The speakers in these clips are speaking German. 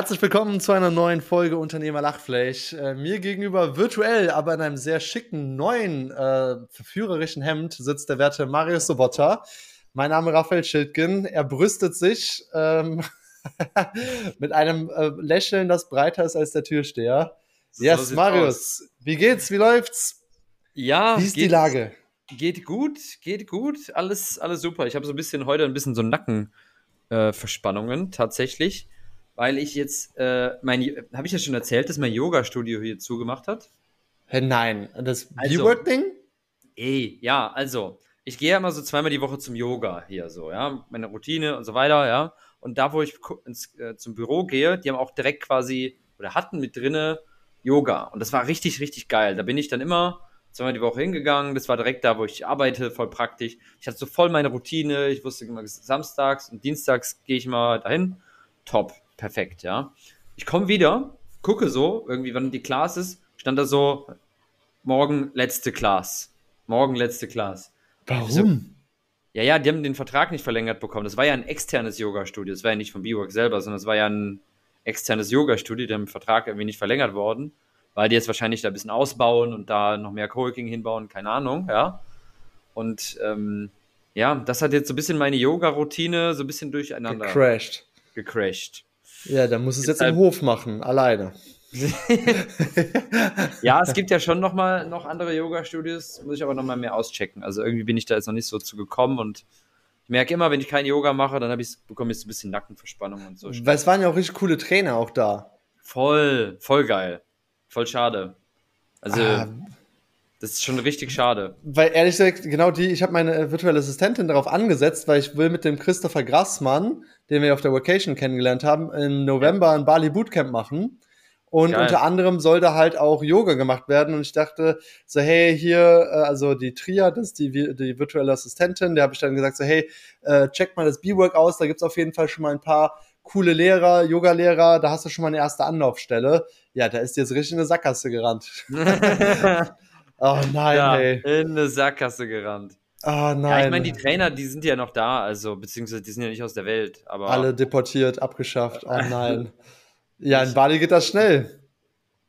Herzlich willkommen zu einer neuen Folge Unternehmer Lachfleisch. Äh, mir gegenüber virtuell, aber in einem sehr schicken, neuen, äh, verführerischen Hemd sitzt der werte Marius Sobotta. Mein Name ist Raphael Schildgen. Er brüstet sich ähm, mit einem äh, Lächeln, das breiter ist als der Türsteher. Yes, so Marius, aus. wie geht's? Wie läuft's? Ja, wie ist geht, die Lage? Geht gut, geht gut, alles, alles super. Ich habe so ein bisschen heute ein bisschen so Nackenverspannungen äh, tatsächlich weil ich jetzt, äh, mein, habe ich ja schon erzählt, dass mein Yoga-Studio hier zugemacht hat? Nein, das also, B-Work-Ding? Ey, ja, also, ich gehe ja immer so zweimal die Woche zum Yoga hier so, ja, meine Routine und so weiter, ja. Und da, wo ich ins, äh, zum Büro gehe, die haben auch direkt quasi, oder hatten mit drinne Yoga. Und das war richtig, richtig geil. Da bin ich dann immer zweimal die Woche hingegangen. Das war direkt da, wo ich arbeite, voll praktisch. Ich hatte so voll meine Routine. Ich wusste immer, samstags und dienstags gehe ich mal dahin. Top perfekt, ja. Ich komme wieder, gucke so, irgendwie, wann die Class ist, stand da so, morgen letzte Class. Morgen letzte Class. Warum? So, ja, ja, die haben den Vertrag nicht verlängert bekommen. Das war ja ein externes Yoga-Studio. Das war ja nicht von B-Work selber, sondern es war ja ein externes Yoga-Studio, der Vertrag irgendwie nicht verlängert worden, weil die jetzt wahrscheinlich da ein bisschen ausbauen und da noch mehr Coworking hinbauen, keine Ahnung, ja. Und ähm, ja, das hat jetzt so ein bisschen meine Yoga-Routine so ein bisschen durcheinander gecrashed. Gecrashed. Ja, dann muss es jetzt im Hof machen, alleine. ja, es gibt ja schon noch mal noch andere Yoga-Studios, muss ich aber noch mal mehr auschecken. Also irgendwie bin ich da jetzt noch nicht so zu gekommen und ich merke immer, wenn ich kein Yoga mache, dann ich, bekomme ich so ein bisschen Nackenverspannung und so. Weil es waren ja auch richtig coole Trainer auch da. Voll, voll geil. Voll schade. Also, ah, das ist schon richtig schade. Weil ehrlich gesagt, genau die, ich habe meine äh, virtuelle Assistentin darauf angesetzt, weil ich will mit dem Christopher Grassmann, den wir auf der Vacation kennengelernt haben, im November ein Bali Bootcamp machen. Und Geil. unter anderem soll da halt auch Yoga gemacht werden. Und ich dachte so, hey, hier, äh, also die Tria, das ist die, die virtuelle Assistentin, der habe ich dann gesagt, so, hey, äh, check mal das B-Work aus, da gibt's auf jeden Fall schon mal ein paar coole Lehrer, Yoga-Lehrer, da hast du schon mal eine erste Anlaufstelle. Ja, da ist jetzt richtig eine Sackgasse gerannt. Oh nein, ja, ey. In eine Sackgasse gerannt. Oh nein. Ja, ich meine, die Trainer, die sind ja noch da, also, beziehungsweise die sind ja nicht aus der Welt, aber. Alle deportiert, abgeschafft. Oh nein. ja, in Bali geht das schnell.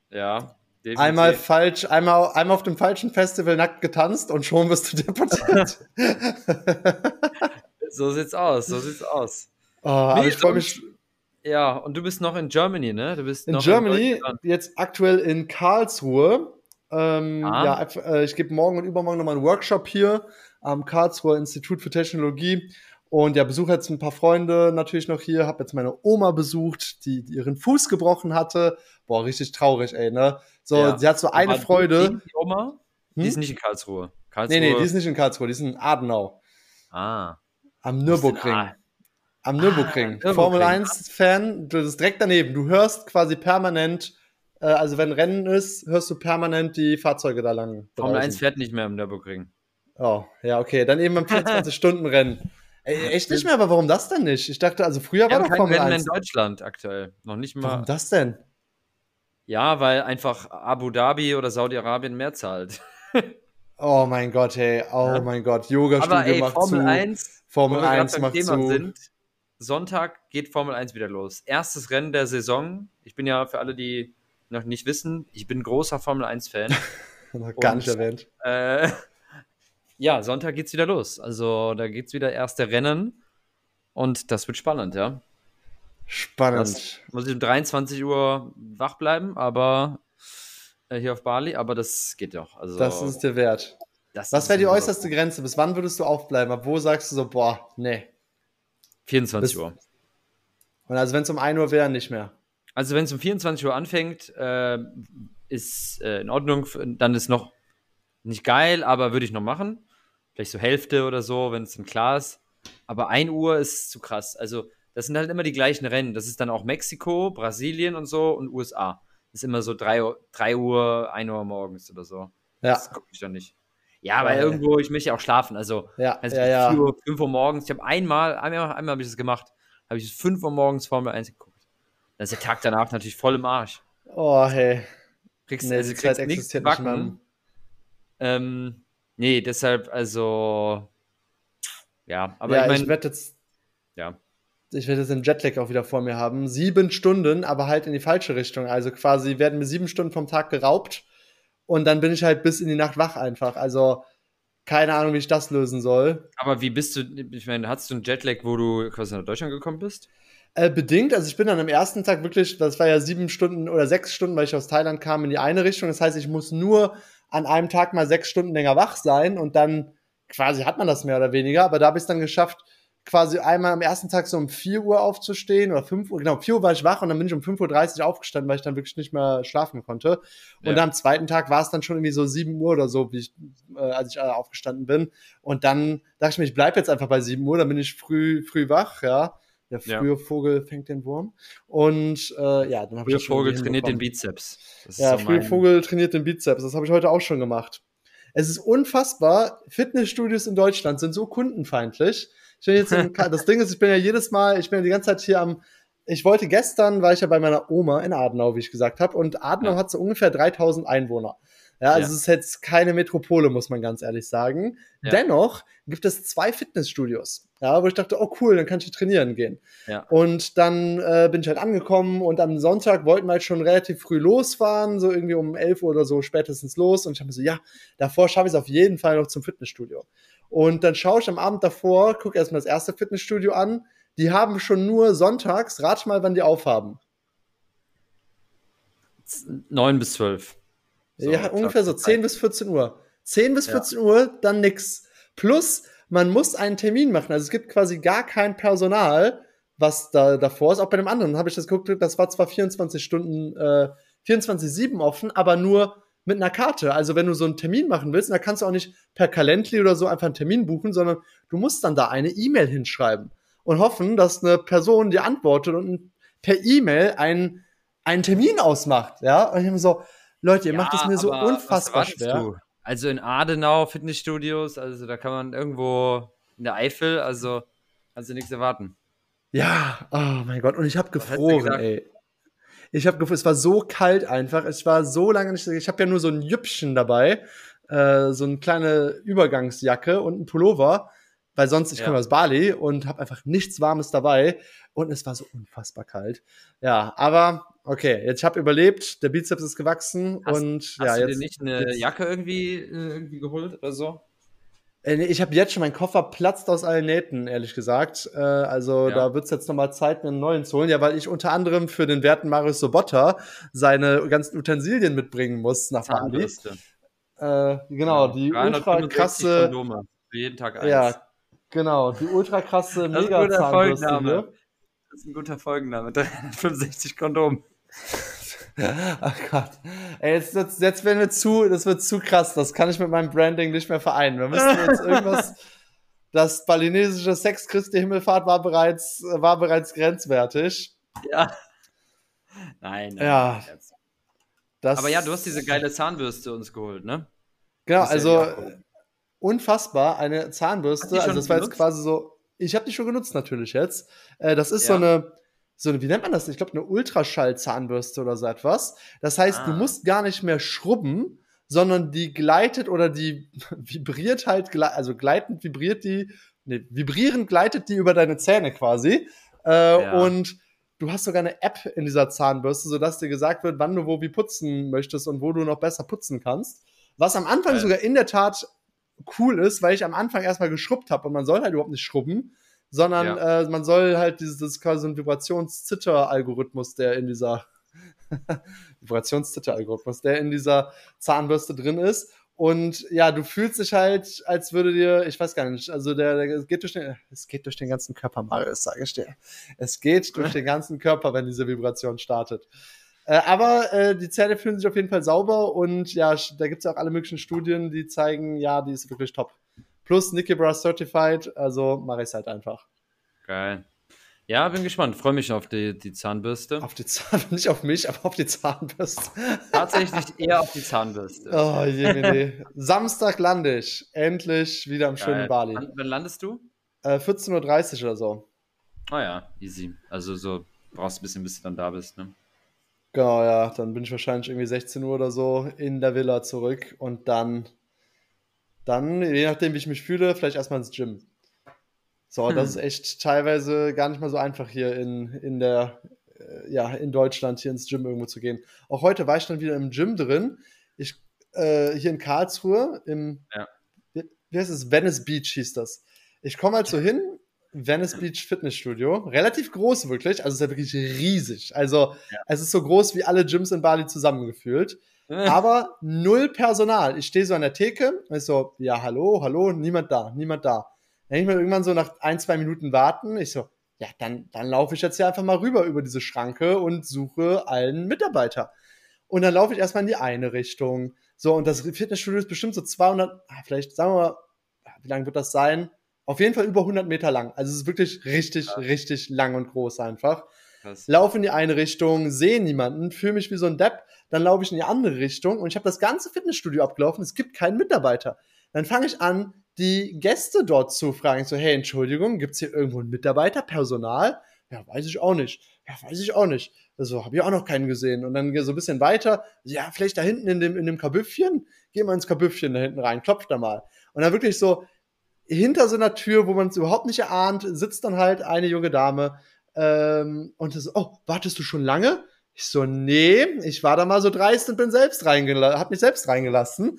Ja. Definitiv. Einmal falsch, einmal, einmal auf dem falschen Festival nackt getanzt und schon wirst du deportiert. so sieht's aus, so sieht's aus. Oh, aber ich freue mich. Ja, und du bist noch in Germany, ne? Du bist in Germany, in jetzt aktuell in Karlsruhe. Ähm, ah. Ja, äh, ich gebe morgen und übermorgen nochmal einen Workshop hier am Karlsruher Institut für Technologie. Und ja, besuche jetzt ein paar Freunde natürlich noch hier, habe jetzt meine Oma besucht, die, die, ihren Fuß gebrochen hatte. Boah, richtig traurig, ey, ne? So, ja. sie hat so eine Aber Freude. Die, die Oma? Hm? Die ist nicht in Karlsruhe. Karlsruhe. Nee, nee, die ist nicht in Karlsruhe, die ist in Adenau. Ah. Am Nürburgring. Am ah, Nürburgring. Nürburgring. Formel 1 Fan, das ist direkt daneben. Du hörst quasi permanent also wenn Rennen ist, hörst du permanent die Fahrzeuge da lang. Formel 1 fährt nicht mehr im Nürburgring. Oh, ja, okay. Dann eben im 24-Stunden-Rennen. Echt nicht mehr, aber warum das denn nicht? Ich dachte, also früher war doch Formel Rennen 1. in Deutschland aktuell. Noch nicht mal. Warum das denn? Ja, weil einfach Abu Dhabi oder Saudi-Arabien mehr zahlt. oh mein Gott, hey. Oh ja. mein Gott. Yoga-Studio macht Formel zu. 1, Formel 1 macht Thema zu. Sind, Sonntag geht Formel 1 wieder los. Erstes Rennen der Saison. Ich bin ja für alle, die noch nicht wissen, ich bin großer Formel 1-Fan. Gar nicht erwähnt. Äh, ja, Sonntag geht's wieder los. Also da geht's wieder erste Rennen und das wird spannend, ja. Spannend. Das muss ich um 23 Uhr wach bleiben, aber äh, hier auf Bali, aber das geht doch. Also, das ist der Wert. Was wäre die äußerste Grenze? Bis wann würdest du aufbleiben? Ab wo sagst du so, boah, nee. 24 Bis, Uhr. Und also wenn es um 1 Uhr wäre, nicht mehr. Also wenn es um 24 Uhr anfängt, äh, ist äh, in Ordnung. Dann ist noch nicht geil, aber würde ich noch machen. Vielleicht so Hälfte oder so, wenn es dann klar ist. Aber 1 Uhr ist zu krass. Also das sind halt immer die gleichen Rennen. Das ist dann auch Mexiko, Brasilien und so und USA. Das ist immer so 3 Uhr, 3 Uhr 1 Uhr morgens oder so. Ja. Das gucke ich dann nicht. Ja, weil ja, irgendwo, ich möchte ja auch schlafen. Also, ja, also ja, ja. 4 Uhr, 5 Uhr morgens. Ich habe einmal, einmal, einmal habe ich das gemacht, habe ich 5 Uhr morgens Formel 1 geguckt. Dann ist der Tag danach natürlich voll im Arsch. Oh, hey. Kriegst, nee, also, kriegst nichts backen. Ähm, nee, deshalb, also. Ja, aber ja, ich meine. Ich werde jetzt. Ja. ich werde jetzt den Jetlag auch wieder vor mir haben, sieben Stunden, aber halt in die falsche Richtung. Also quasi werden mir sieben Stunden vom Tag geraubt und dann bin ich halt bis in die Nacht wach einfach. Also keine Ahnung, wie ich das lösen soll. Aber wie bist du, ich meine, hattest du einen Jetlag, wo du quasi nach Deutschland gekommen bist? Äh, bedingt, also ich bin dann am ersten Tag wirklich, das war ja sieben Stunden oder sechs Stunden, weil ich aus Thailand kam, in die eine Richtung. Das heißt, ich muss nur an einem Tag mal sechs Stunden länger wach sein und dann quasi hat man das mehr oder weniger. Aber da habe ich es dann geschafft, quasi einmal am ersten Tag so um 4 Uhr aufzustehen oder 5 Uhr, genau, 4 Uhr war ich wach und dann bin ich um 5.30 Uhr aufgestanden, weil ich dann wirklich nicht mehr schlafen konnte. Und ja. am zweiten Tag war es dann schon irgendwie so 7 Uhr oder so, wie ich, äh, als ich äh, aufgestanden bin. Und dann dachte ich mir, ich bleib jetzt einfach bei 7 Uhr, dann bin ich früh, früh wach, ja. Der frühe ja. Vogel fängt den Wurm. Und äh, ja, dann habe ich. Frühe Vogel trainiert den Bizeps. ja, so frühe Vogel trainiert den Bizeps. Das habe ich heute auch schon gemacht. Es ist unfassbar. Fitnessstudios in Deutschland sind so kundenfeindlich. Ich bin jetzt im, das Ding ist, ich bin ja jedes Mal, ich bin ja die ganze Zeit hier am, ich wollte gestern, war ich ja bei meiner Oma in Adenau, wie ich gesagt habe, und Adenau ja. hat so ungefähr 3000 Einwohner. Ja, also ja. es ist jetzt keine Metropole, muss man ganz ehrlich sagen. Ja. Dennoch gibt es zwei Fitnessstudios, ja, wo ich dachte, oh cool, dann kann ich trainieren gehen. Ja. Und dann äh, bin ich halt angekommen und am Sonntag wollten wir halt schon relativ früh losfahren, so irgendwie um 11 Uhr oder so spätestens los. Und ich habe mir so, ja, davor schaffe ich es auf jeden Fall noch zum Fitnessstudio. Und dann schaue ich am Abend davor, gucke erstmal das erste Fitnessstudio an. Die haben schon nur sonntags, rat mal, wann die aufhaben. Neun bis zwölf. So, ja, ungefähr so 10 bis 14 Uhr. 10 bis 14 ja. Uhr, dann nix. Plus, man muss einen Termin machen. Also es gibt quasi gar kein Personal, was da davor ist. Auch bei dem anderen habe ich das geguckt, das war zwar 24 Stunden, äh, 24-7 offen, aber nur mit einer Karte. Also wenn du so einen Termin machen willst, dann kannst du auch nicht per Calendly oder so einfach einen Termin buchen, sondern du musst dann da eine E-Mail hinschreiben und hoffen, dass eine Person dir antwortet und per E-Mail einen, einen Termin ausmacht. Ja, und ich habe so, Leute, ihr ja, macht es mir so unfassbar schwer. Du? Also in Adenau Fitnessstudios, also da kann man irgendwo in der Eifel, also also nichts erwarten. Ja, oh mein Gott, und ich habe gefroren, ey. Ich habe es war so kalt einfach. Es war so lange nicht. Ich habe ja nur so ein Jüppchen dabei, äh, so eine kleine Übergangsjacke und ein Pullover, weil sonst ich ja. komme aus Bali und habe einfach nichts Warmes dabei und es war so unfassbar kalt. Ja, aber okay, jetzt habe überlebt. Der Bizeps ist gewachsen hast, und hast ja du jetzt. dir nicht eine jetzt, Jacke irgendwie äh, irgendwie geholt oder so? Äh, ich habe jetzt schon, mein Koffer platzt aus allen Nähten, ehrlich gesagt. Äh, also ja. da wird's jetzt nochmal Zeit, mir einen neuen zu holen. Ja, weil ich unter anderem für den werten Marius Sobotta seine ganzen Utensilien mitbringen muss nach Bali. Äh, genau, ja, die ultra krasse. Kondome, für jeden Tag eins. Ja, genau, die ultra krasse mega Zahnbürste. Das ist ein guter Folgenname. 365 Kondom. Ach Gott. Ey, jetzt, jetzt, jetzt werden wir zu, das wird zu krass. Das kann ich mit meinem Branding nicht mehr vereinen. Wir müssen jetzt irgendwas. Das balinesische Sex Christi Himmelfahrt war bereits, war bereits grenzwertig. Ja. Nein, nein. Ja. Das, Aber ja, du hast diese geile Zahnbürste uns geholt, ne? Genau, also unfassbar, eine Zahnbürste. Also das war jetzt quasi so. Ich habe die schon genutzt natürlich jetzt. Äh, das ist ja. so eine so wie nennt man das? Ich glaube, eine Ultraschallzahnbürste oder so etwas. Das heißt, ah. du musst gar nicht mehr schrubben, sondern die gleitet oder die vibriert halt, also gleitend vibriert die, nee, vibrierend gleitet die über deine Zähne quasi. Äh, ja. Und du hast sogar eine App in dieser Zahnbürste, sodass dir gesagt wird, wann du wo wie putzen möchtest und wo du noch besser putzen kannst. Was am Anfang Geil. sogar in der Tat cool ist, weil ich am Anfang erstmal geschrubbt habe und man soll halt überhaupt nicht schrubben sondern ja. äh, man soll halt dieses, das ist quasi ein Vibrationszitter-Algorithmus, der in dieser Vibrationszitter-Algorithmus, der in dieser Zahnbürste drin ist. Und ja, du fühlst dich halt, als würde dir, ich weiß gar nicht, also der, der geht durch den, es geht durch den ganzen Körper, Marius, sage ich dir. Es geht durch den ganzen Körper, wenn diese Vibration startet. Äh, aber äh, die Zähne fühlen sich auf jeden Fall sauber und ja, da gibt's ja auch alle möglichen Studien, die zeigen, ja, die ist wirklich top plus Nicky Brass Certified, also mache ich es halt einfach. Geil. Ja, bin gespannt. Freue mich auf die, die Zahnbürste. Auf die Zahnbürste, nicht auf mich, aber auf die Zahnbürste. Tatsächlich eher auf die Zahnbürste. Oh, je, nee. Samstag lande ich. Endlich wieder am Geil. schönen Bali. Wann, landest du? Äh, 14.30 Uhr oder so. Ah oh ja, easy. Also so brauchst du ein bisschen, bis du dann da bist, ne? Genau, ja. Dann bin ich wahrscheinlich irgendwie 16 Uhr oder so in der Villa zurück und dann dann, je nachdem, wie ich mich fühle, vielleicht erstmal ins Gym. So, hm. das ist echt teilweise gar nicht mal so einfach hier in, in der, äh, ja, in Deutschland hier ins Gym irgendwo zu gehen. Auch heute war ich dann wieder im Gym drin. Ich, äh, hier in Karlsruhe, im, ja. wie, wie heißt es? Venice Beach hieß das. Ich komme halt so hin, Venice Beach Fitnessstudio. Relativ groß wirklich, also ist ja wirklich riesig. Also ja. es ist so groß wie alle Gyms in Bali zusammengefühlt. aber null Personal. Ich stehe so an der Theke und ich so, ja, hallo, hallo, niemand da, niemand da. Dann ich mir irgendwann so nach ein, zwei Minuten warten, ich so, ja, dann, dann laufe ich jetzt hier einfach mal rüber über diese Schranke und suche einen Mitarbeiter. Und dann laufe ich erstmal in die eine Richtung. So, und das Fitnessstudio ist bestimmt so 200, ah, vielleicht sagen wir mal, wie lang wird das sein? Auf jeden Fall über 100 Meter lang. Also es ist wirklich richtig, ja. richtig lang und groß einfach. Krass. Laufe in die eine Richtung, sehe niemanden, fühle mich wie so ein Depp, dann laufe ich in die andere Richtung und ich habe das ganze Fitnessstudio abgelaufen, es gibt keinen Mitarbeiter. Dann fange ich an, die Gäste dort zu fragen, so, hey, Entschuldigung, gibt es hier irgendwo einen Mitarbeiter, Personal? Ja, weiß ich auch nicht. Ja, weiß ich auch nicht. Also habe ich auch noch keinen gesehen. Und dann so ein bisschen weiter, ja, vielleicht da hinten in dem, in dem Kabüffchen, geh mal ins Kabüffchen da hinten rein, klopf da mal. Und dann wirklich so, hinter so einer Tür, wo man es überhaupt nicht erahnt, sitzt dann halt eine junge Dame ähm, und so, oh, wartest du schon lange? Ich so, nee, ich war da mal so dreist und bin selbst reingelassen, hab mich selbst reingelassen.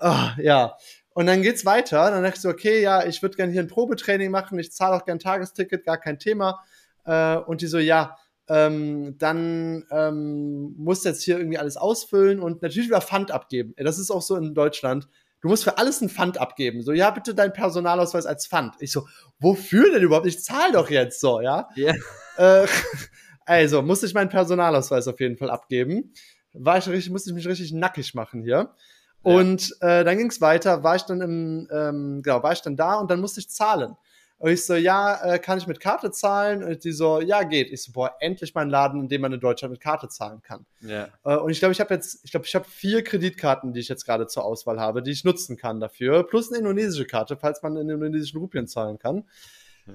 oh, ja. Und dann geht's weiter. Dann dachte ich so, okay, ja, ich würde gerne hier ein Probetraining machen, ich zahle auch gern Tagesticket, gar kein Thema. Äh, und die so, ja, ähm, dann ähm, musst du jetzt hier irgendwie alles ausfüllen und natürlich wieder Pfand abgeben. Das ist auch so in Deutschland du musst für alles ein Pfand abgeben. So, ja, bitte deinen Personalausweis als Pfand. Ich so, wofür denn überhaupt? Ich zahle doch jetzt so, ja. Yeah. Äh, also, musste ich meinen Personalausweis auf jeden Fall abgeben. War ich richtig, musste ich mich richtig nackig machen hier. Und ja. äh, dann ging's weiter, war ich dann im, ähm, genau, war ich dann da und dann musste ich zahlen. Und ich so, ja, äh, kann ich mit Karte zahlen? Und die so, ja, geht. Ich so, boah, endlich mal ein Laden, in dem man in Deutschland mit Karte zahlen kann. Ja. Äh, und ich glaube, ich habe jetzt, ich glaube, ich habe vier Kreditkarten, die ich jetzt gerade zur Auswahl habe, die ich nutzen kann dafür. Plus eine indonesische Karte, falls man in indonesischen Rupien zahlen kann.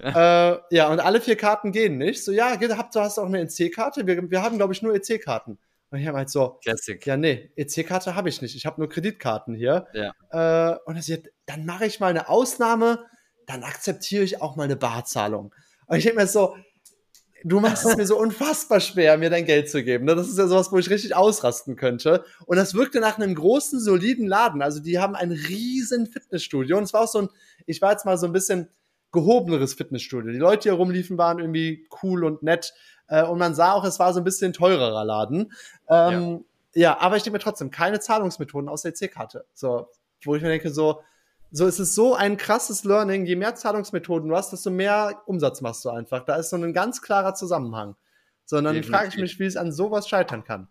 Ja. Äh, ja, und alle vier Karten gehen nicht. So, ja, habt, du hast auch eine EC-Karte. Wir, wir haben, glaube ich, nur EC-Karten. Und ich habe halt so, Classic. ja, nee, EC-Karte habe ich nicht. Ich habe nur Kreditkarten hier. Ja. Äh, und er sagt, dann mache ich mal eine Ausnahme dann akzeptiere ich auch mal eine Barzahlung. Und ich denke mir so, du machst es mir so unfassbar schwer, mir dein Geld zu geben. Ne? Das ist ja sowas, wo ich richtig ausrasten könnte. Und das wirkte nach einem großen, soliden Laden. Also die haben ein riesen Fitnessstudio. Und es war auch so ein, ich war jetzt mal so ein bisschen gehobeneres Fitnessstudio. Die Leute, die hier rumliefen, waren irgendwie cool und nett. Äh, und man sah auch, es war so ein bisschen teurerer Laden. Ähm, ja. ja. aber ich denke mir trotzdem, keine Zahlungsmethoden aus der C-Karte. So, wo ich mir denke, so, so es ist so ein krasses Learning. Je mehr Zahlungsmethoden du hast, desto mehr Umsatz machst du einfach. Da ist so ein ganz klarer Zusammenhang. So, und dann frage ich mich, wie es an sowas scheitern kann.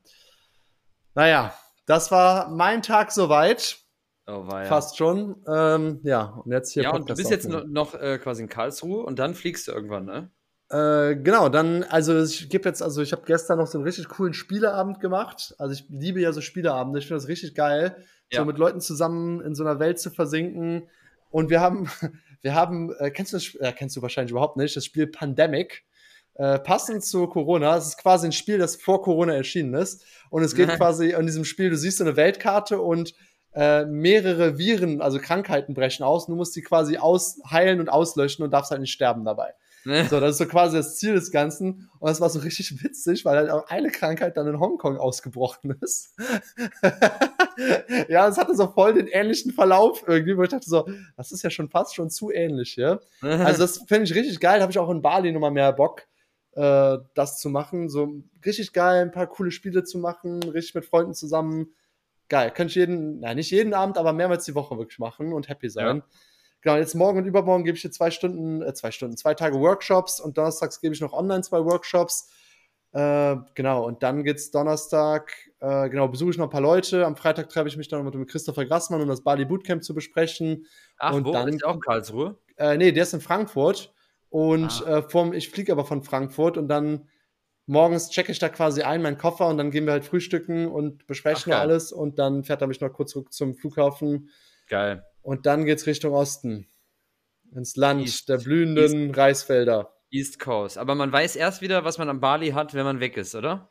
Naja, das war mein Tag soweit. Oh, war ja. Fast schon. Ähm, ja, und jetzt hier. Ja, und du bist jetzt noch, noch äh, quasi in Karlsruhe und dann fliegst du irgendwann, ne? Äh, genau, dann, also ich gebe jetzt, also ich habe gestern noch so einen richtig coolen Spieleabend gemacht. Also ich liebe ja so Spieleabende, ich finde das richtig geil ja. so mit Leuten zusammen in so einer Welt zu versinken. Und wir haben, wir haben, äh, kennst du das, äh, kennst du wahrscheinlich überhaupt nicht, das Spiel Pandemic. Äh, passend zu Corona. Es ist quasi ein Spiel, das vor Corona erschienen ist. Und es geht quasi in diesem Spiel, du siehst so eine Weltkarte und äh, mehrere Viren, also Krankheiten brechen aus. Und du musst die quasi ausheilen und auslöschen und darfst halt nicht sterben dabei. So, das ist so quasi das Ziel des Ganzen. Und das war so richtig witzig, weil halt auch eine Krankheit dann in Hongkong ausgebrochen ist. ja, es hatte so voll den ähnlichen Verlauf irgendwie, wo ich dachte so, das ist ja schon fast schon zu ähnlich, ja. Also das finde ich richtig geil. Da habe ich auch in Bali nochmal mehr Bock, äh, das zu machen. So richtig geil, ein paar coole Spiele zu machen, richtig mit Freunden zusammen. Geil. Könnte ich jeden, nein, nicht jeden Abend, aber mehrmals die Woche wirklich machen und happy sein. Ja. Genau, jetzt morgen und übermorgen gebe ich dir zwei Stunden, äh, zwei Stunden, zwei Tage Workshops und donnerstags gebe ich noch online zwei Workshops. Äh, genau, und dann geht's Donnerstag, äh, genau, besuche ich noch ein paar Leute. Am Freitag treffe ich mich dann mit Christopher Grassmann, um das Bali Bootcamp zu besprechen. Ach, und wo? Dann, ist der auch in Karlsruhe? Äh, nee, der ist in Frankfurt. Und ah. äh, vom, ich fliege aber von Frankfurt und dann morgens checke ich da quasi ein, meinen Koffer und dann gehen wir halt frühstücken und besprechen Ach, alles und dann fährt er mich noch kurz zurück zum Flughafen. Geil. Und dann geht's Richtung Osten. Ins Land East, der blühenden East, Reisfelder. East Coast. Aber man weiß erst wieder, was man am Bali hat, wenn man weg ist, oder?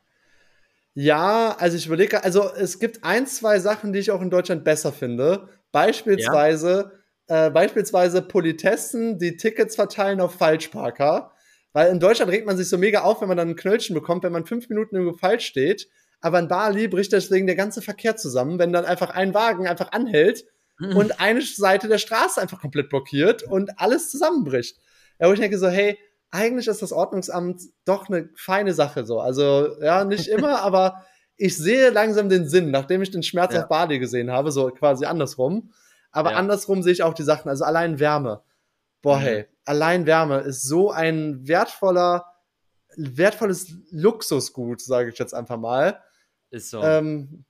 Ja, also ich überlege, also es gibt ein, zwei Sachen, die ich auch in Deutschland besser finde. Beispielsweise äh, beispielsweise Politessen, die Tickets verteilen auf Falschparker. Weil in Deutschland regt man sich so mega auf, wenn man dann ein Knöllchen bekommt, wenn man fünf Minuten irgendwo falsch steht. Aber in Bali bricht deswegen der ganze Verkehr zusammen, wenn dann einfach ein Wagen einfach anhält mhm. und eine Seite der Straße einfach komplett blockiert und alles zusammenbricht. Ja, wo ich denke so, hey, eigentlich ist das Ordnungsamt doch eine feine Sache so. Also, ja, nicht immer, aber ich sehe langsam den Sinn, nachdem ich den Schmerz ja. auf Bali gesehen habe, so quasi andersrum. Aber ja. andersrum sehe ich auch die Sachen, also allein Wärme. Boah, mhm. hey, allein Wärme ist so ein wertvoller, wertvolles Luxusgut, sage ich jetzt einfach mal. Ist so. Ähm,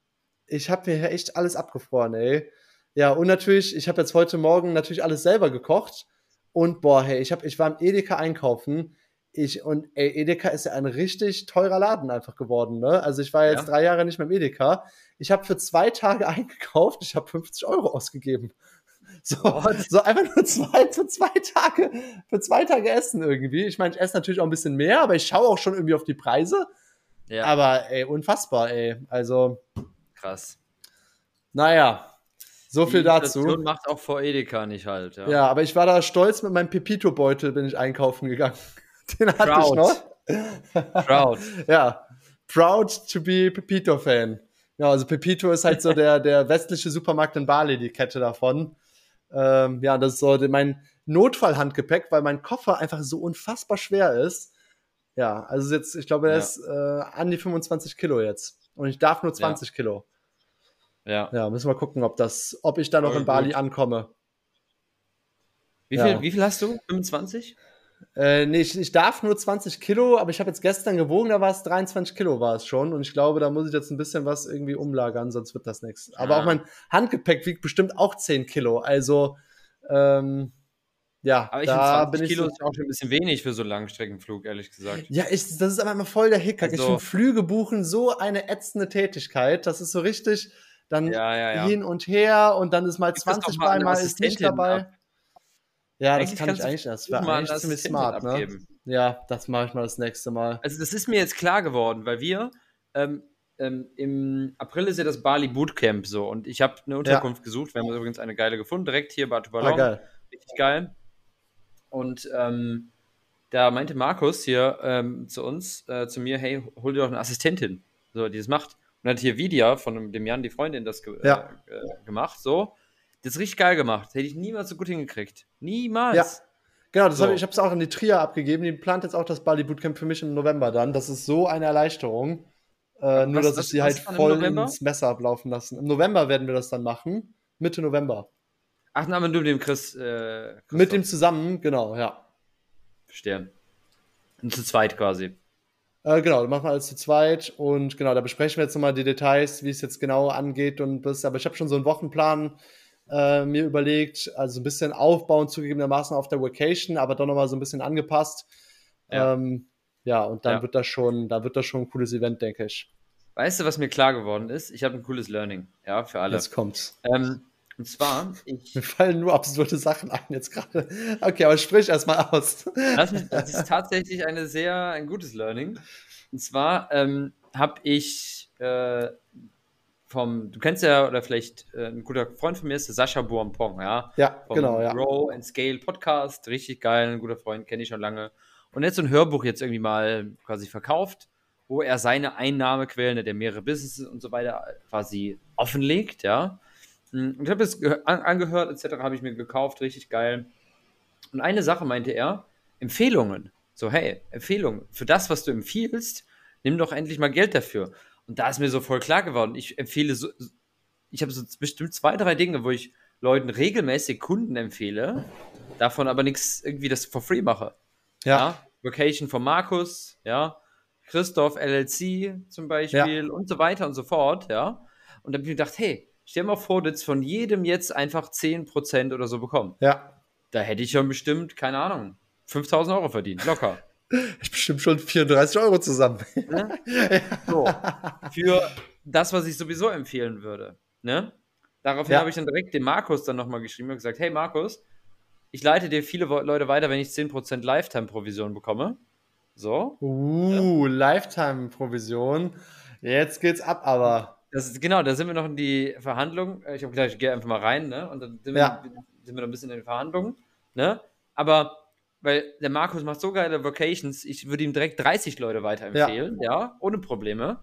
ich habe mir echt alles abgefroren, ey. Ja, und natürlich, ich habe jetzt heute Morgen natürlich alles selber gekocht. Und boah, hey, ich, hab, ich war im Edeka einkaufen. Ich, und ey, Edeka ist ja ein richtig teurer Laden einfach geworden, ne? Also ich war jetzt ja. drei Jahre nicht mehr im Edeka. Ich habe für zwei Tage eingekauft, ich habe 50 Euro ausgegeben. So, so einfach nur zwei, für zwei Tage, für zwei Tage Essen irgendwie. Ich meine, ich esse natürlich auch ein bisschen mehr, aber ich schaue auch schon irgendwie auf die Preise. Ja. Aber ey, unfassbar, ey. Also. Krass. Naja, so viel dazu. macht auch vor Edeka nicht halt. Ja. ja, aber ich war da stolz mit meinem Pepito-Beutel, bin ich einkaufen gegangen. Den hatte Proud. ich noch. Proud. ja, proud to be Pepito-Fan. Ja, also Pepito ist halt so der, der westliche Supermarkt in Bali, die Kette davon. Ähm, ja, das ist so mein Notfallhandgepäck, weil mein Koffer einfach so unfassbar schwer ist. Ja, also jetzt, ich glaube, er ja. ist äh, an die 25 Kilo jetzt. Und ich darf nur 20 ja. Kilo. Ja. Ja, müssen wir gucken, ob das, ob ich da noch oh, in Bali gut. ankomme. Wie viel, ja. wie viel hast du? 25? Äh, nee, ich, ich darf nur 20 Kilo, aber ich habe jetzt gestern gewogen, da war es 23 Kilo war es schon. Und ich glaube, da muss ich jetzt ein bisschen was irgendwie umlagern, sonst wird das nichts. Aber ah. auch mein Handgepäck wiegt bestimmt auch 10 Kilo. Also, ähm, ja, aber ich da bin Kilo ich so, ist auch schon ein bisschen wenig für so einen Langstreckenflug, ehrlich gesagt. Ja, ich, das ist aber immer voll der Hickhack. Also, ich finde Flüge buchen so eine ätzende Tätigkeit. Das ist so richtig, dann ja, ja, ja. hin und her und dann ist mal 20 mal, mal ist nicht dabei. Ab. Ja, das kann ich eigentlich, das wäre eigentlich ziemlich smart, ne? Ja, das mache ich mal das nächste Mal. Also das ist mir jetzt klar geworden, weil wir ähm, ähm, im April ist ja das Bali Bootcamp so und ich habe eine Unterkunft gesucht. Wir haben übrigens eine geile gefunden, direkt hier Batu Ballon. Ah, geil. Richtig geil. Und ähm, da meinte Markus hier ähm, zu uns, äh, zu mir, hey, hol dir doch eine Assistentin, so, die das macht. Und hat hier Vidya von dem Jan, die Freundin, das ge ja. äh, gemacht. So. Das ist richtig geil gemacht. Hätte ich niemals so gut hingekriegt. Niemals. Ja. Genau, das so. hab ich, ich habe es auch an die Tria abgegeben. Die plant jetzt auch das Bali Bootcamp für mich im November dann. Das ist so eine Erleichterung. Äh, nur, dass was, ich sie halt voll ins Messer ablaufen lassen. Im November werden wir das dann machen. Mitte November. Ach, na, mit dem Chris. Äh, mit dem zusammen, genau, ja. Verstehe. Und zu zweit quasi. Äh, genau, machen wir alles zu zweit und genau, da besprechen wir jetzt nochmal die Details, wie es jetzt genau angeht und bis, aber ich habe schon so einen Wochenplan äh, mir überlegt, also ein bisschen aufbauen zugegebenermaßen auf der Vacation, aber doch nochmal so ein bisschen angepasst. Ja, ähm, ja und dann ja. wird das schon, da wird das schon ein cooles Event, denke ich. Weißt du, was mir klar geworden ist? Ich habe ein cooles Learning, ja, für alle. Jetzt kommt's. Ähm, und zwar, ich. Mir fallen nur absurde Sachen ein jetzt gerade. Okay, aber sprich erstmal aus. Das, das, ist tatsächlich eine sehr, ein gutes Learning. Und zwar ähm, habe ich äh, vom, du kennst ja, oder vielleicht äh, ein guter Freund von mir ist der Sascha Boampong, ja? Ja, vom genau, ja. Grow and Scale Podcast, richtig geil, ein guter Freund, kenne ich schon lange. Und er hat so ein Hörbuch jetzt irgendwie mal quasi verkauft, wo er seine Einnahmequellen, der mehrere Businesses und so weiter quasi offenlegt, ja. Hm, ich habe es angehört, etc., habe ich mir gekauft, richtig geil. Und eine Sache meinte er, Empfehlungen. So, hey, Empfehlungen. Für das, was du empfiehlst, nimm doch endlich mal Geld dafür. Und da ist mir so voll klar geworden, ich empfehle so, ich habe so bestimmt zwei, drei Dinge, wo ich Leuten regelmäßig Kunden empfehle, davon aber nichts irgendwie das for free mache. Ja. ja. Vacation von Markus, ja. Christoph LLC zum Beispiel ja. und so weiter und so fort, ja. Und dann habe ich mir gedacht, hey, Stell dir mal vor, du hättest von jedem jetzt einfach 10% oder so bekommen. Ja. Da hätte ich schon bestimmt, keine Ahnung, 5000 Euro verdient, locker. Ich bestimmt schon 34 Euro zusammen. Ne? So. Für das, was ich sowieso empfehlen würde. Ne? Daraufhin ja. habe ich dann direkt dem Markus dann nochmal geschrieben und gesagt: Hey Markus, ich leite dir viele Leute weiter, wenn ich 10% Lifetime-Provision bekomme. So. Uh, ja. Lifetime-Provision. Jetzt geht's ab, aber. Das ist, genau, da sind wir noch in die Verhandlung. Ich habe gedacht, ich gehe einfach mal rein, ne? Und dann sind ja. wir sind wir noch ein bisschen in den Verhandlungen, ne? Aber weil der Markus macht so geile Vocations, ich würde ihm direkt 30 Leute weiterempfehlen, ja, ja ohne Probleme.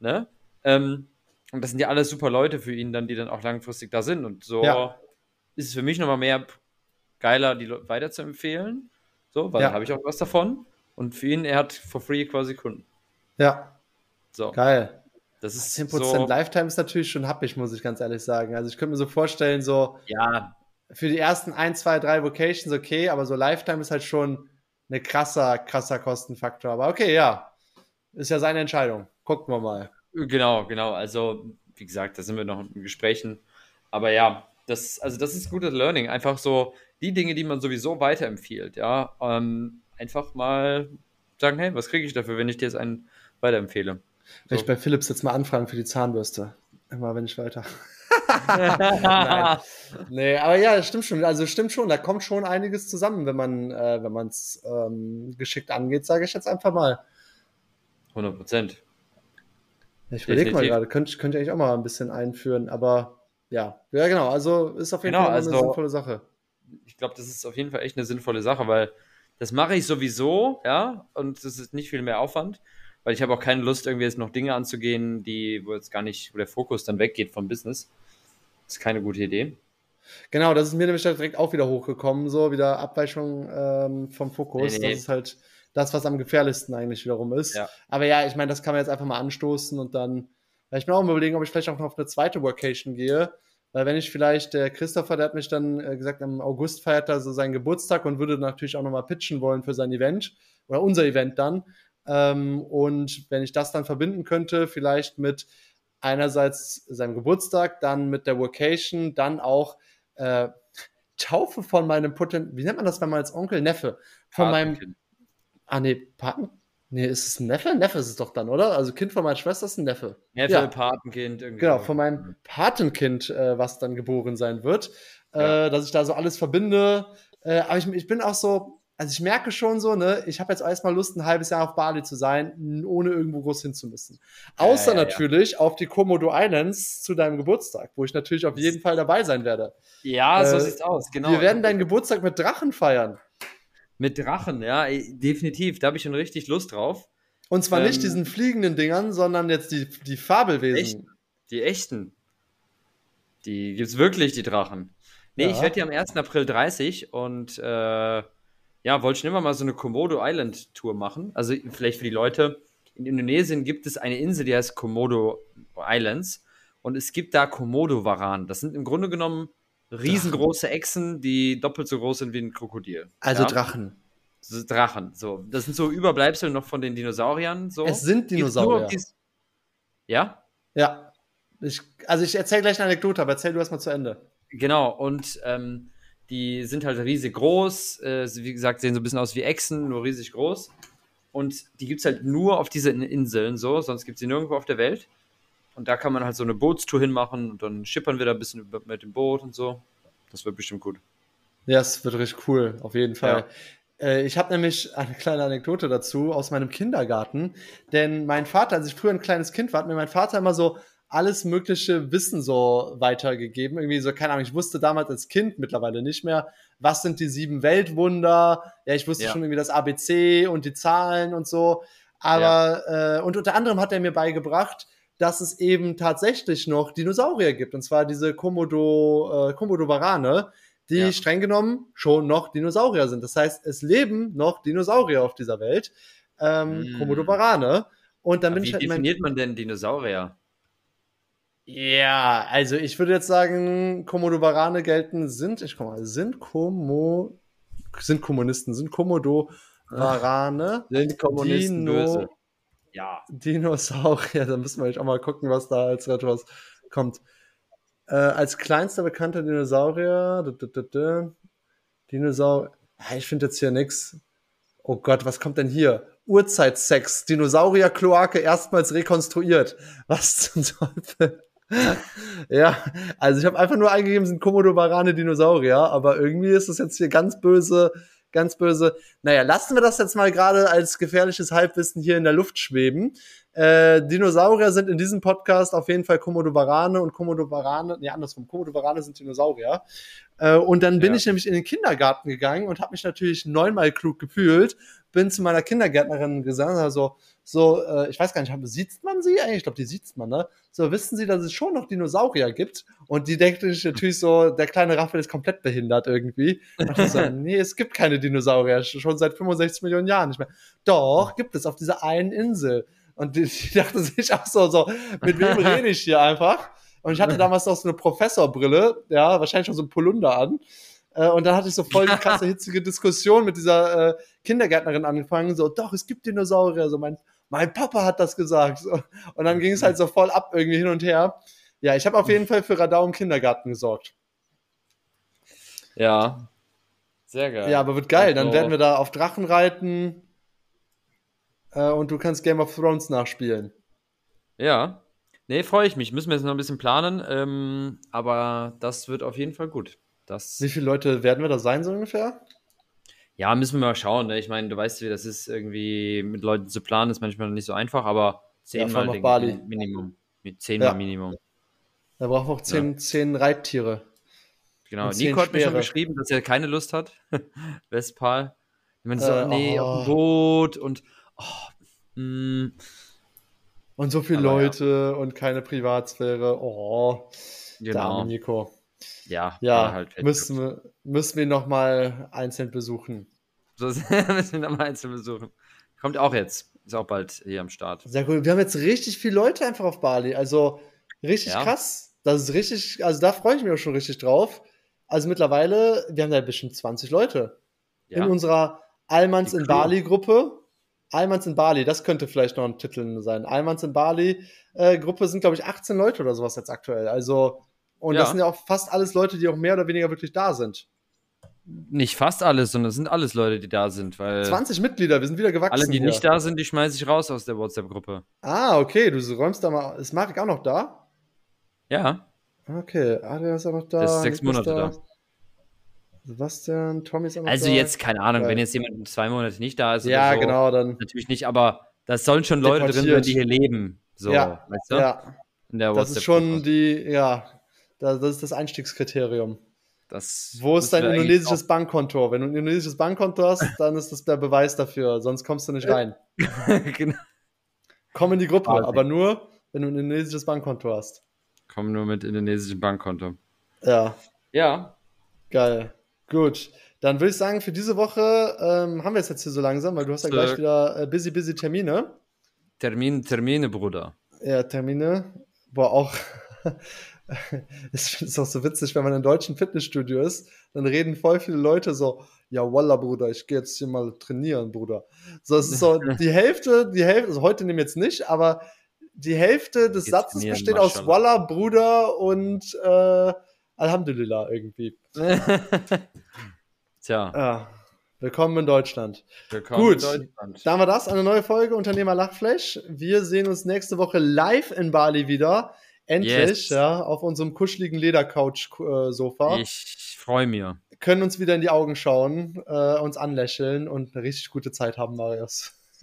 Ne? Ähm, und das sind ja alles super Leute für ihn dann, die dann auch langfristig da sind. Und so ja. ist es für mich nochmal mehr geiler, die Leute weiterzuempfehlen. So, weil ja. dann habe ich auch was davon. Und für ihn, er hat for free quasi Kunden. Ja. So. Geil. Das ist 10% so, Lifetime ist natürlich schon happig, muss ich ganz ehrlich sagen. Also ich könnte mir so vorstellen, so ja, für die ersten ein, zwei, drei Vocations okay, aber so Lifetime ist halt schon eine krasser, krasser Kostenfaktor. Aber okay, ja. Ist ja seine Entscheidung. Gucken wir mal. Genau, genau. Also, wie gesagt, da sind wir noch in Gesprächen. Aber ja, das, also das ist gutes Learning. Einfach so die Dinge, die man sowieso weiterempfiehlt, ja. Ähm, einfach mal sagen, hey, was kriege ich dafür, wenn ich dir jetzt einen weiterempfehle? Wenn so. ich bei Philips jetzt mal anfragen für die Zahnbürste. Immer wenn ich weiter. Nein. Nee, aber ja, stimmt schon. Also stimmt schon, da kommt schon einiges zusammen, wenn man äh, wenn man es ähm, geschickt angeht, sage ich jetzt einfach mal. 100 Prozent. Ich überlege mal gerade, könnte könnt ihr eigentlich auch mal ein bisschen einführen, aber ja, ja genau, also ist auf jeden genau, Fall eine also, sinnvolle Sache. Ich glaube, das ist auf jeden Fall echt eine sinnvolle Sache, weil das mache ich sowieso, ja, und das ist nicht viel mehr Aufwand, weil ich habe auch keine Lust, irgendwie jetzt noch Dinge anzugehen, die, wo jetzt gar nicht, wo der Fokus dann weggeht vom Business. Das ist keine gute Idee. Genau, das ist mir nämlich direkt auch wieder hochgekommen, so wieder Abweichung ähm, vom Fokus. Nee, nee. Das ist halt das, was am gefährlichsten eigentlich wiederum ist. Ja. Aber ja, ich meine, das kann man jetzt einfach mal anstoßen und dann, ich bin auch mal überlegen, ob ich vielleicht auch noch auf eine zweite Workation gehe. Weil wenn ich vielleicht, der Christopher, der hat mich dann äh, gesagt, im August feiert er so seinen Geburtstag und würde natürlich auch nochmal pitchen wollen für sein Event oder unser Event dann. Ähm, und wenn ich das dann verbinden könnte, vielleicht mit einerseits seinem Geburtstag, dann mit der Vocation, dann auch äh, Taufe von meinem Potent, wie nennt man das, wenn man als Onkel, Neffe, von meinem, ah nee, Paten, nee, ist es ein Neffe? Neffe ist es doch dann, oder? Also Kind von meiner Schwester ist ein Neffe. Neffe, ja. Patenkind, irgendwie. Genau, von meinem Patenkind, äh, was dann geboren sein wird, äh, ja. dass ich da so alles verbinde. Äh, aber ich, ich bin auch so, also ich merke schon so, ne, ich habe jetzt erstmal Lust, ein halbes Jahr auf Bali zu sein, ohne irgendwo groß hin zu müssen. Außer ja, ja, natürlich auf die Komodo Islands zu deinem Geburtstag, wo ich natürlich auf jeden Fall dabei sein werde. Ja, äh, so sieht's aus, genau. Wir werden deinen Geburtstag mit Drachen feiern. Mit Drachen, ja, definitiv. Da habe ich schon richtig Lust drauf. Und zwar ähm, nicht diesen fliegenden Dingern, sondern jetzt die, die Fabelwesen. Die echten. Die gibt's wirklich, die Drachen. Nee, ja. ich werde die am 1. April 30 und äh, ja, wollte schon immer mal so eine Komodo Island Tour machen. Also vielleicht für die Leute. In Indonesien gibt es eine Insel, die heißt Komodo Islands. Und es gibt da Komodo-Varan. Das sind im Grunde genommen riesengroße Echsen, die doppelt so groß sind wie ein Krokodil. Also ja? Drachen. So, Drachen. So, das sind so Überbleibsel noch von den Dinosauriern. So. Es sind Dinosaurier. Ja? Ja. Ich, also ich erzähle gleich eine Anekdote, aber erzähl du erst mal zu Ende. Genau. Und ähm, die sind halt riesig groß, äh, wie gesagt, sehen so ein bisschen aus wie Echsen, nur riesig groß. Und die gibt es halt nur auf diesen Inseln so, sonst gibt es sie nirgendwo auf der Welt. Und da kann man halt so eine Bootstour hinmachen und dann schippern wir da ein bisschen mit dem Boot und so. Das wird bestimmt gut. Ja, es wird richtig cool, auf jeden Fall. Ja. Äh, ich habe nämlich eine kleine Anekdote dazu aus meinem Kindergarten. Denn mein Vater, als ich früher ein kleines Kind war, hat mir mein Vater immer so alles mögliche Wissen so weitergegeben. Irgendwie so, keine Ahnung, ich wusste damals als Kind mittlerweile nicht mehr, was sind die sieben Weltwunder. Ja, ich wusste ja. schon irgendwie das ABC und die Zahlen und so. Aber, ja. äh, und unter anderem hat er mir beigebracht, dass es eben tatsächlich noch Dinosaurier gibt. Und zwar diese Komodo, äh, Komodo Varane, die ja. streng genommen schon noch Dinosaurier sind. Das heißt, es leben noch Dinosaurier auf dieser Welt. Ähm, mm. Komodo Varane. Und dann Aber bin wie ich halt definiert man denn Dinosaurier? Ja, also ich würde jetzt sagen, Komodo-Varane gelten sind, ich komme mal, sind Komo, sind Kommunisten, sind Komodo-Varane, sind Kommunisten Dino, böse. Ja. Dinosaurier, da müssen wir jetzt auch mal gucken, was da als etwas kommt. Äh, als kleinster bekannter Dinosaurier, Dinosaurier, ich finde jetzt hier nichts. Oh Gott, was kommt denn hier? Urzeitsex, Dinosaurier-Kloake erstmals rekonstruiert. Was zum Teufel? ja, also ich habe einfach nur eingegeben, sind Komodo-Varane Dinosaurier, aber irgendwie ist das jetzt hier ganz böse, ganz böse. Naja, lassen wir das jetzt mal gerade als gefährliches Halbwissen hier in der Luft schweben. Äh, Dinosaurier sind in diesem Podcast auf jeden Fall Komodo Varane und Komodo Varane, nee, andersrum, Komodo Varane sind Dinosaurier. Äh, und dann bin ja. ich nämlich in den Kindergarten gegangen und habe mich natürlich neunmal klug gefühlt, bin zu meiner Kindergärtnerin gesagt, also so, äh, ich weiß gar nicht, sieht man sie eigentlich? Ich glaube, die sieht man, ne? So, wissen Sie, dass es schon noch Dinosaurier gibt? Und die denkt sich natürlich so, der kleine Raphael ist komplett behindert irgendwie. Und ich so, nee, es gibt keine Dinosaurier, schon seit 65 Millionen Jahren nicht mehr. Doch, gibt es auf dieser einen Insel. Und die dachte sich auch so, so, mit wem rede ich hier einfach? Und ich hatte damals noch so eine Professorbrille, ja, wahrscheinlich schon so ein Polunder an. Äh, und dann hatte ich so voll die krasse, hitzige Diskussion mit dieser äh, Kindergärtnerin angefangen. So, doch, es gibt Dinosaurier. So, mein, mein Papa hat das gesagt. So, und dann ging es halt so voll ab irgendwie hin und her. Ja, ich habe auf jeden Fall für Radau im Kindergarten gesorgt. Ja. Sehr geil. Ja, aber wird geil. Dann werden wir da auf Drachen reiten. Äh, und du kannst Game of Thrones nachspielen. Ja. Nee, freue ich mich. Müssen wir jetzt noch ein bisschen planen. Ähm, aber das wird auf jeden Fall gut. Das Wie viele Leute werden wir da sein, so ungefähr? Ja, müssen wir mal schauen. Ne? Ich meine, du weißt, wie das ist, irgendwie mit Leuten zu planen, ist manchmal nicht so einfach, aber zehnmal ja, Bali. Minimum. Mit zehnmal ja. Minimum. Da brauchen wir auch zehn, ja. zehn Reittiere. Genau, Nico hat mir schon geschrieben, dass er keine Lust hat. Westpal. Ich meine, so, äh, nee, oh. auf dem Boot und oh, mm. und so viele Aber Leute ja. und keine Privatsphäre. Oh, genau. Nico. Ja, ja halt müssen, wir, müssen wir noch mal einzeln besuchen. So müssen wir noch mal einzeln besuchen. Kommt auch jetzt. Ist auch bald hier am Start. Sehr cool. Wir haben jetzt richtig viele Leute einfach auf Bali. Also richtig ja. krass. Das ist richtig, also da freue ich mich auch schon richtig drauf. Also mittlerweile, wir haben da bestimmt 20 Leute. Ja. In unserer Almans in Bali Gruppe. Almans in Bali, das könnte vielleicht noch ein Titel sein. Almans in Bali äh, Gruppe sind, glaube ich, 18 Leute oder sowas jetzt aktuell. Also und ja. das sind ja auch fast alles Leute, die auch mehr oder weniger wirklich da sind. Nicht fast alles, sondern es sind alles Leute, die da sind. Weil 20 Mitglieder, wir sind wieder gewachsen. Alle, die hier. nicht da sind, die schmeiße ich raus aus der WhatsApp-Gruppe. Ah, okay, du räumst da mal. Ist Marek auch noch da? Ja. Okay, Adrian ist auch noch da. Der ist sechs Monate da. da. Sebastian, Tommy ist also da. Jetzt, keine Ahnung, wenn jetzt jemand zwei Monate nicht da ist. Ja, so, genau, dann. Natürlich nicht, aber das sollen schon Leute drin sein, die hier leben. So, ja, weißt du? Ja. Das ist schon die, ja, das ist das Einstiegskriterium. Das Wo ist dein indonesisches Bankkonto? Wenn du ein indonesisches Bankkonto hast, dann ist das der Beweis dafür, sonst kommst du nicht rein. genau. Komm in die Gruppe, Quasi. aber nur, wenn du ein indonesisches Bankkonto hast. Komm nur mit indonesischem Bankkonto. Ja. Ja. Geil. Gut. Dann würde ich sagen, für diese Woche ähm, haben wir es jetzt hier so langsam, weil du hast ja gleich wieder äh, busy, busy Termine. Termin, Termine, Bruder. Ja, Termine. Boah, auch ich finde es auch so witzig, wenn man in deutschen Fitnessstudio ist, dann reden voll viele Leute so, ja, Walla, Bruder, ich gehe jetzt hier mal trainieren, Bruder. So, es ist so, die Hälfte, die Hälfte, also heute nehmen wir jetzt nicht, aber die Hälfte des Satzes besteht aus Walla, Bruder und äh, Alhamdulillah irgendwie. Tja. Ja. Willkommen in Deutschland. Willkommen Gut, in Deutschland. dann war das eine neue Folge Unternehmer Lachflash. Wir sehen uns nächste Woche live in Bali wieder. Endlich, yes. ja, auf unserem kuscheligen Ledercouch-Sofa. Ich freue mich. Können uns wieder in die Augen schauen, äh, uns anlächeln und eine richtig gute Zeit haben, Marius.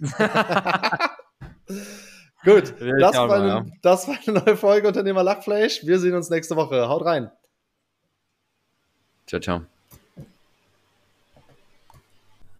Gut, das war, eine, ja. das war eine neue Folge Unternehmer Lachfleisch. Wir sehen uns nächste Woche. Haut rein. Tchau, tchau.